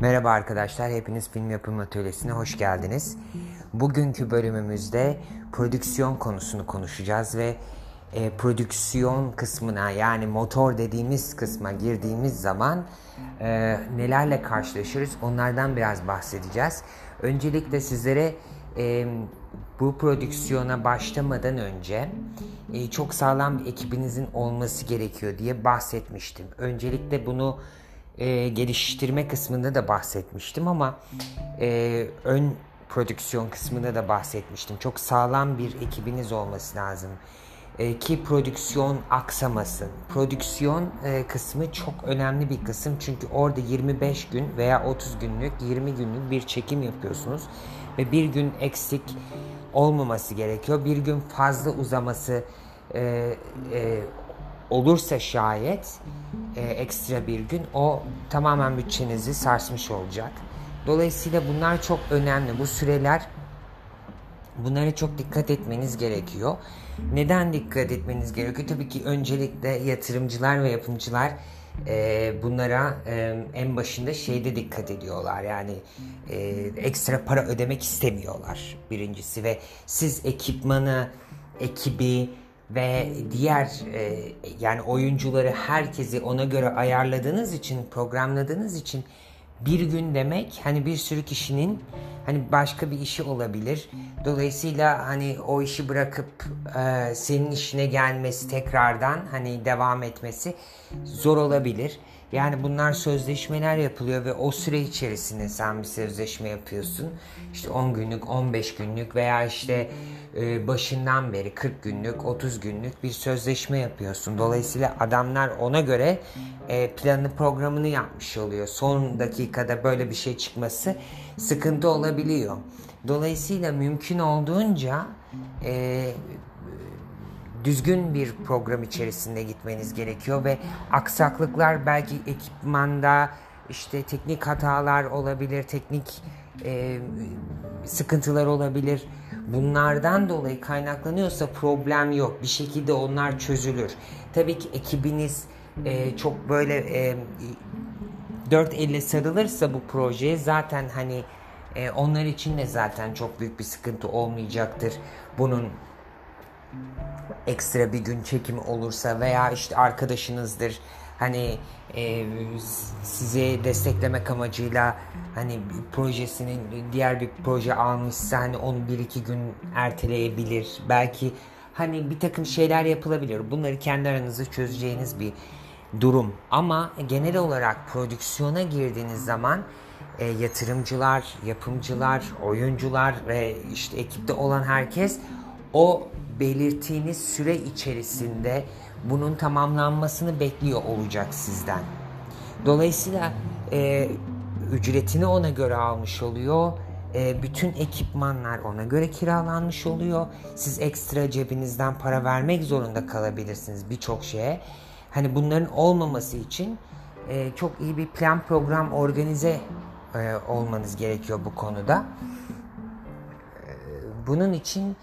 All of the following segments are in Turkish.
Merhaba arkadaşlar, hepiniz film yapım atölyesine hoş geldiniz. Bugünkü bölümümüzde prodüksiyon konusunu konuşacağız ve e, prodüksiyon kısmına yani motor dediğimiz kısma girdiğimiz zaman e, nelerle karşılaşırız onlardan biraz bahsedeceğiz. Öncelikle sizlere e, bu prodüksiyona başlamadan önce e, çok sağlam bir ekibinizin olması gerekiyor diye bahsetmiştim. Öncelikle bunu e, geliştirme kısmında da bahsetmiştim ama e, ön prodüksiyon kısmında da bahsetmiştim. Çok sağlam bir ekibiniz olması lazım e, ki prodüksiyon aksamasın. Prodüksiyon e, kısmı çok önemli bir kısım çünkü orada 25 gün veya 30 günlük 20 günlük bir çekim yapıyorsunuz ve bir gün eksik olmaması gerekiyor. Bir gün fazla uzaması e, e, olursa şayet e, ekstra bir gün o tamamen bütçenizi sarsmış olacak. Dolayısıyla bunlar çok önemli. Bu süreler bunlara çok dikkat etmeniz gerekiyor. Neden dikkat etmeniz gerekiyor? Tabii ki öncelikle yatırımcılar ve yapımcılar e, bunlara e, en başında şeyde dikkat ediyorlar. Yani e, ekstra para ödemek istemiyorlar birincisi ve siz ekipmanı, ekibi, ve diğer e, yani oyuncuları herkesi ona göre ayarladığınız için programladığınız için bir gün demek hani bir sürü kişinin hani başka bir işi olabilir. Dolayısıyla hani o işi bırakıp e, senin işine gelmesi tekrardan hani devam etmesi zor olabilir. Yani bunlar sözleşmeler yapılıyor ve o süre içerisinde sen bir sözleşme yapıyorsun. İşte 10 günlük, 15 günlük veya işte e, başından beri 40 günlük, 30 günlük bir sözleşme yapıyorsun. Dolayısıyla adamlar ona göre e, planını, programını yapmış oluyor. Son dakikada böyle bir şey çıkması sıkıntı olabiliyor. Dolayısıyla mümkün olduğunca e, düzgün bir program içerisinde gitmeniz gerekiyor ve aksaklıklar belki ekipmanda işte teknik hatalar olabilir, teknik e, sıkıntılar olabilir. Bunlardan dolayı kaynaklanıyorsa problem yok. Bir şekilde onlar çözülür. Tabii ki ekibiniz e, çok böyle e, dört elle sarılırsa bu projeye zaten hani e, onlar için de zaten çok büyük bir sıkıntı olmayacaktır. Bunun ekstra bir gün çekimi olursa veya işte arkadaşınızdır. Hani e, sizi desteklemek amacıyla hani projesinin diğer bir proje almışsa hani onu bir iki gün erteleyebilir. Belki hani bir takım şeyler yapılabilir. Bunları kendi aranızda çözeceğiniz bir durum. Ama genel olarak prodüksiyona girdiğiniz zaman e, yatırımcılar, yapımcılar, oyuncular ve işte ekipte olan herkes o belirttiğiniz süre içerisinde bunun tamamlanmasını bekliyor olacak sizden. Dolayısıyla e, ücretini ona göre almış oluyor. E, bütün ekipmanlar ona göre kiralanmış oluyor. Siz ekstra cebinizden para vermek zorunda kalabilirsiniz birçok şeye. Hani bunların olmaması için e, çok iyi bir plan program organize e, olmanız gerekiyor bu konuda. E, bunun için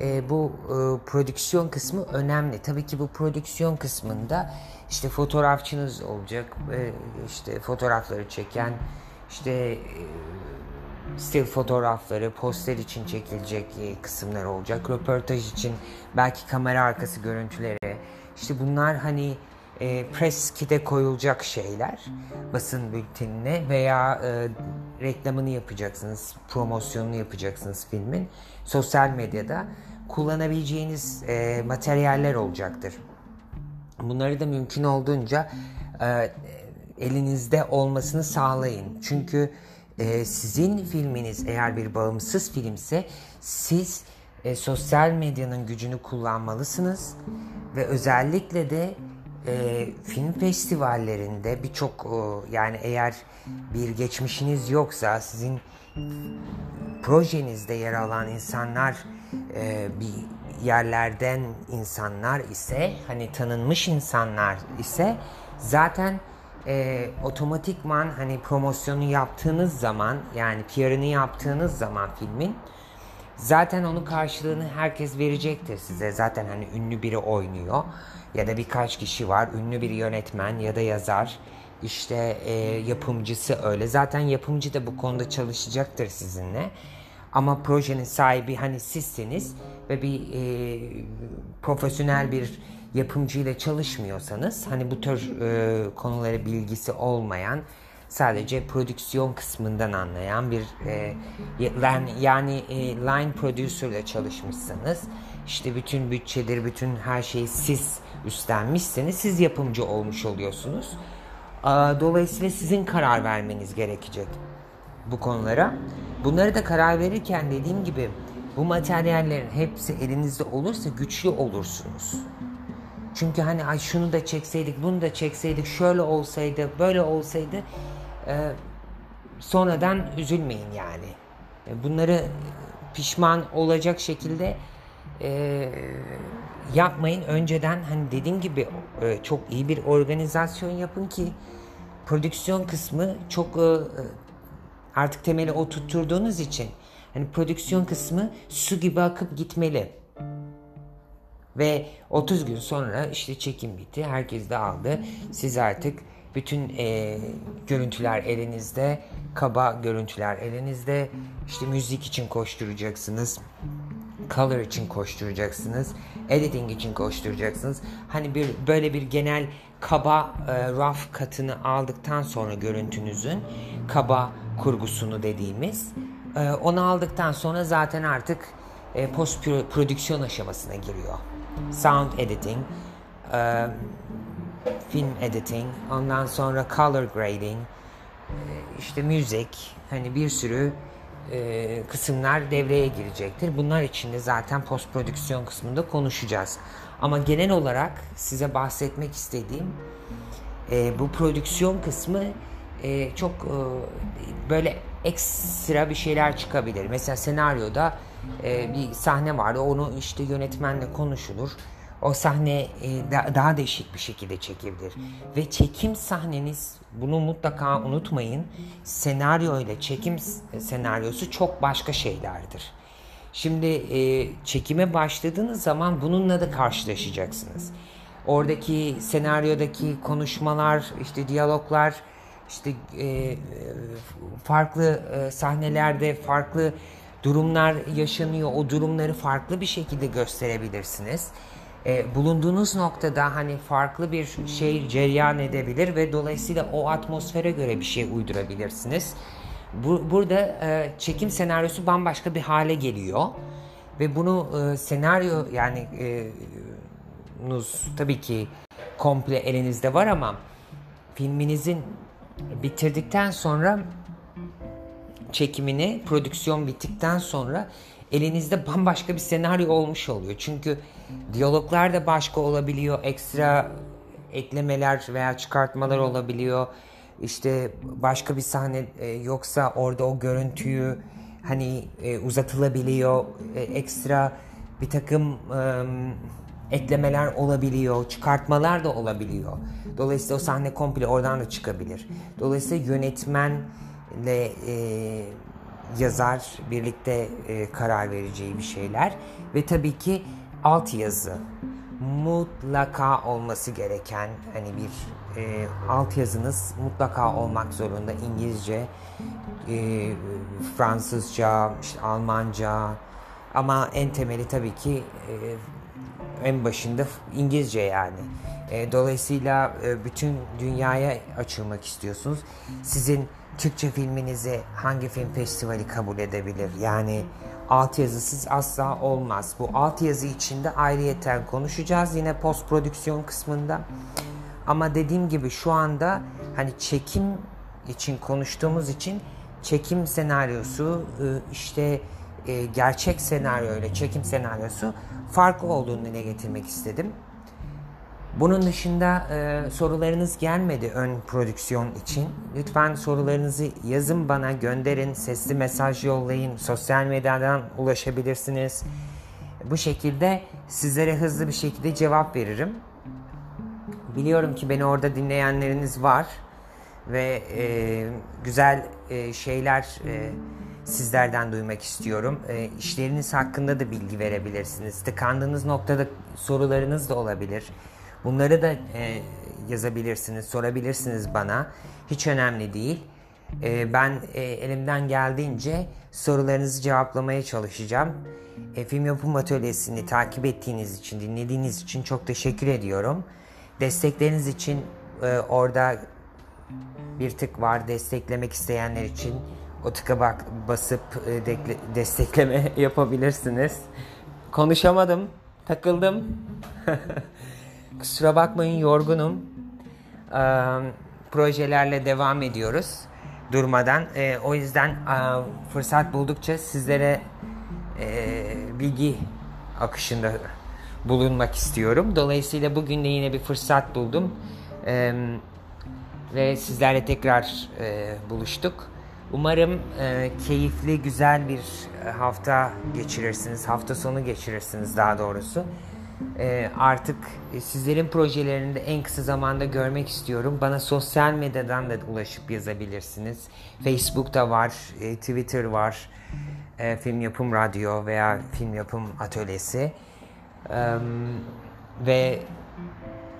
e, bu e, prodüksiyon kısmı önemli. Tabii ki bu prodüksiyon kısmında işte fotoğrafçınız olacak, e, işte fotoğrafları çeken, işte e, stil fotoğrafları, poster için çekilecek e, kısımlar olacak, röportaj için belki kamera arkası görüntüleri. İşte bunlar hani e, press kit'e koyulacak şeyler basın bültenine veya e, reklamını yapacaksınız, promosyonunu yapacaksınız filmin. Sosyal medyada kullanabileceğiniz e, materyaller olacaktır. Bunları da mümkün olduğunca e, elinizde olmasını sağlayın. Çünkü e, sizin filminiz eğer bir bağımsız filmse siz e, sosyal medyanın gücünü kullanmalısınız ve özellikle de e, film festivallerinde birçok yani eğer bir geçmişiniz yoksa sizin projenizde yer alan insanlar e, bir yerlerden insanlar ise hani tanınmış insanlar ise zaten e, otomatikman hani promosyonu yaptığınız zaman yani PR'ını yaptığınız zaman filmin zaten onun karşılığını herkes verecektir size. Zaten hani ünlü biri oynuyor ya da birkaç kişi var. Ünlü bir yönetmen ya da yazar işte e, yapımcısı öyle. Zaten yapımcı da bu konuda çalışacaktır sizinle. Ama projenin sahibi hani sizseniz ve bir e, profesyonel bir yapımcı ile çalışmıyorsanız hani bu tür e, konulara bilgisi olmayan sadece prodüksiyon kısmından anlayan bir e, yani e, line producer ile çalışmışsanız işte bütün bütçedir, bütün her şeyi siz üstlenmişseniz siz yapımcı olmuş oluyorsunuz. Dolayısıyla sizin karar vermeniz gerekecek bu konulara. Bunları da karar verirken dediğim gibi bu materyallerin hepsi elinizde olursa güçlü olursunuz. Çünkü hani ay şunu da çekseydik, bunu da çekseydik, şöyle olsaydı, böyle olsaydı e, sonradan üzülmeyin yani. E, bunları pişman olacak şekilde e, yapmayın. Önceden hani dediğim gibi e, çok iyi bir organizasyon yapın ki prodüksiyon kısmı çok e, artık temeli oturtturduğunuz için hani prodüksiyon kısmı su gibi akıp gitmeli. Ve 30 gün sonra işte çekim bitti. Herkes de aldı. Siz artık bütün e, görüntüler elinizde, kaba görüntüler elinizde. İşte müzik için koşturacaksınız. Color için koşturacaksınız. Editing için koşturacaksınız. Hani bir böyle bir genel kaba e, rough katını aldıktan sonra görüntünüzün kaba kurgusunu dediğimiz e, onu aldıktan sonra zaten artık e, post prodüksiyon aşamasına giriyor. Sound editing, e, film editing, ondan sonra color grading, e, işte müzik, hani bir sürü e, kısımlar devreye girecektir. Bunlar için de zaten post prodüksiyon kısmında konuşacağız. Ama genel olarak size bahsetmek istediğim e, bu prodüksiyon kısmı e, çok e, böyle ekstra bir şeyler çıkabilir. Mesela senaryoda e, bir sahne vardı. Onu işte yönetmenle konuşulur. O sahne e, da, daha değişik bir şekilde çekebilir. Ve çekim sahneniz bunu mutlaka unutmayın. Senaryo ile çekim senaryosu çok başka şeylerdir. Şimdi e, çekime başladığınız zaman bununla da karşılaşacaksınız. Oradaki senaryodaki konuşmalar, işte diyaloglar, işte e, farklı e, sahnelerde farklı durumlar yaşanıyor. O durumları farklı bir şekilde gösterebilirsiniz. E, bulunduğunuz noktada hani farklı bir şey cereyan edebilir ve dolayısıyla o atmosfere göre bir şey uydurabilirsiniz. Bu, burada e, çekim senaryosu bambaşka bir hale geliyor ve bunu e, senaryo yani e, nuz tabii ki komple elinizde var ama filminizin bitirdikten sonra çekimini, prodüksiyon bittikten sonra elinizde bambaşka bir senaryo olmuş oluyor. Çünkü diyaloglar da başka olabiliyor, ekstra eklemeler veya çıkartmalar olabiliyor. İşte başka bir sahne e, yoksa orada o görüntüyü hani e, uzatılabiliyor. E, ekstra bir takım e, eklemeler olabiliyor, çıkartmalar da olabiliyor. Dolayısıyla o sahne komple oradan da çıkabilir. Dolayısıyla yönetmenle e, yazar birlikte e, karar vereceği bir şeyler ve tabii ki alt yazı mutlaka olması gereken hani bir e, alt yazınız mutlaka olmak zorunda İngilizce, e, Fransızca, işte Almanca ama en temeli tabii ki e, en başında İngilizce yani. E, dolayısıyla e, bütün dünyaya açılmak istiyorsunuz. Sizin Türkçe filminizi hangi film festivali kabul edebilir? Yani altyazısız asla olmaz. Bu altyazı içinde ayrıyeten konuşacağız yine post prodüksiyon kısmında. Ama dediğim gibi şu anda hani çekim için konuştuğumuz için çekim senaryosu e, işte e, gerçek senaryo ile çekim senaryosu farklı olduğunu dile getirmek istedim. Bunun dışında e, sorularınız gelmedi ön prodüksiyon için. Lütfen sorularınızı yazın bana gönderin, sesli mesaj yollayın, sosyal medyadan ulaşabilirsiniz. Bu şekilde sizlere hızlı bir şekilde cevap veririm. Biliyorum ki beni orada dinleyenleriniz var ve e, güzel e, şeyler e, sizlerden duymak istiyorum. E, işleriniz hakkında da bilgi verebilirsiniz. Tıkandığınız noktada sorularınız da olabilir. Bunları da e, yazabilirsiniz, sorabilirsiniz bana. Hiç önemli değil. E, ben e, elimden geldiğince sorularınızı cevaplamaya çalışacağım. E, Film Yapım Atölyesi'ni takip ettiğiniz için, dinlediğiniz için çok teşekkür ediyorum. Destekleriniz için e, orada bir tık var desteklemek isteyenler için o tıka bak basıp e, destekleme yapabilirsiniz. Konuşamadım, takıldım. Kusura bakmayın yorgunum. Ee, projelerle devam ediyoruz durmadan. Ee, o yüzden e, fırsat buldukça sizlere e, bilgi akışında bulunmak istiyorum. Dolayısıyla bugün de yine bir fırsat buldum. Ee, ve sizlerle tekrar e, buluştuk. Umarım e, keyifli, güzel bir e, hafta geçirirsiniz, hafta sonu geçirirsiniz daha doğrusu. E, artık e, sizlerin projelerini de en kısa zamanda görmek istiyorum. Bana sosyal medyadan da ulaşıp yazabilirsiniz. Facebook'ta var, e, Twitter var, e, Film Yapım Radyo veya Film Yapım Atölyesi. Ve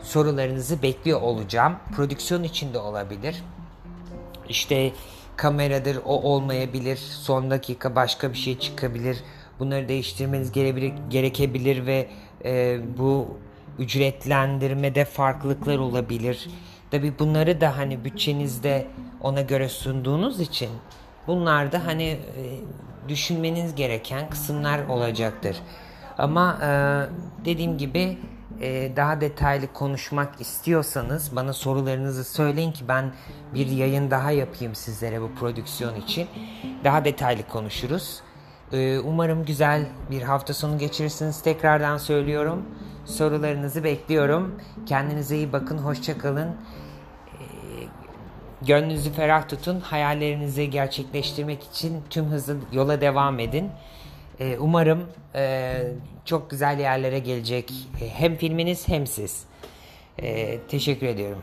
sorularınızı bekliyor olacağım. Prodüksiyon içinde olabilir. İşte kameradır o olmayabilir. Son dakika başka bir şey çıkabilir. Bunları değiştirmeniz gerekebilir ve e, bu ücretlendirmede farklılıklar olabilir. Tabi bunları da hani bütçenizde ona göre sunduğunuz için bunlar da hani e, düşünmeniz gereken kısımlar olacaktır. Ama e, dediğim gibi e, daha detaylı konuşmak istiyorsanız bana sorularınızı söyleyin ki ben bir yayın daha yapayım sizlere bu prodüksiyon için. Daha detaylı konuşuruz. E, umarım güzel bir hafta sonu geçirirsiniz. Tekrardan söylüyorum. Sorularınızı bekliyorum. Kendinize iyi bakın. Hoşçakalın. Gönlünüzü ferah tutun. Hayallerinizi gerçekleştirmek için tüm hızlı yola devam edin. Ee, umarım e, çok güzel yerlere gelecek e, hem filminiz hem siz. Teşekkür ediyorum.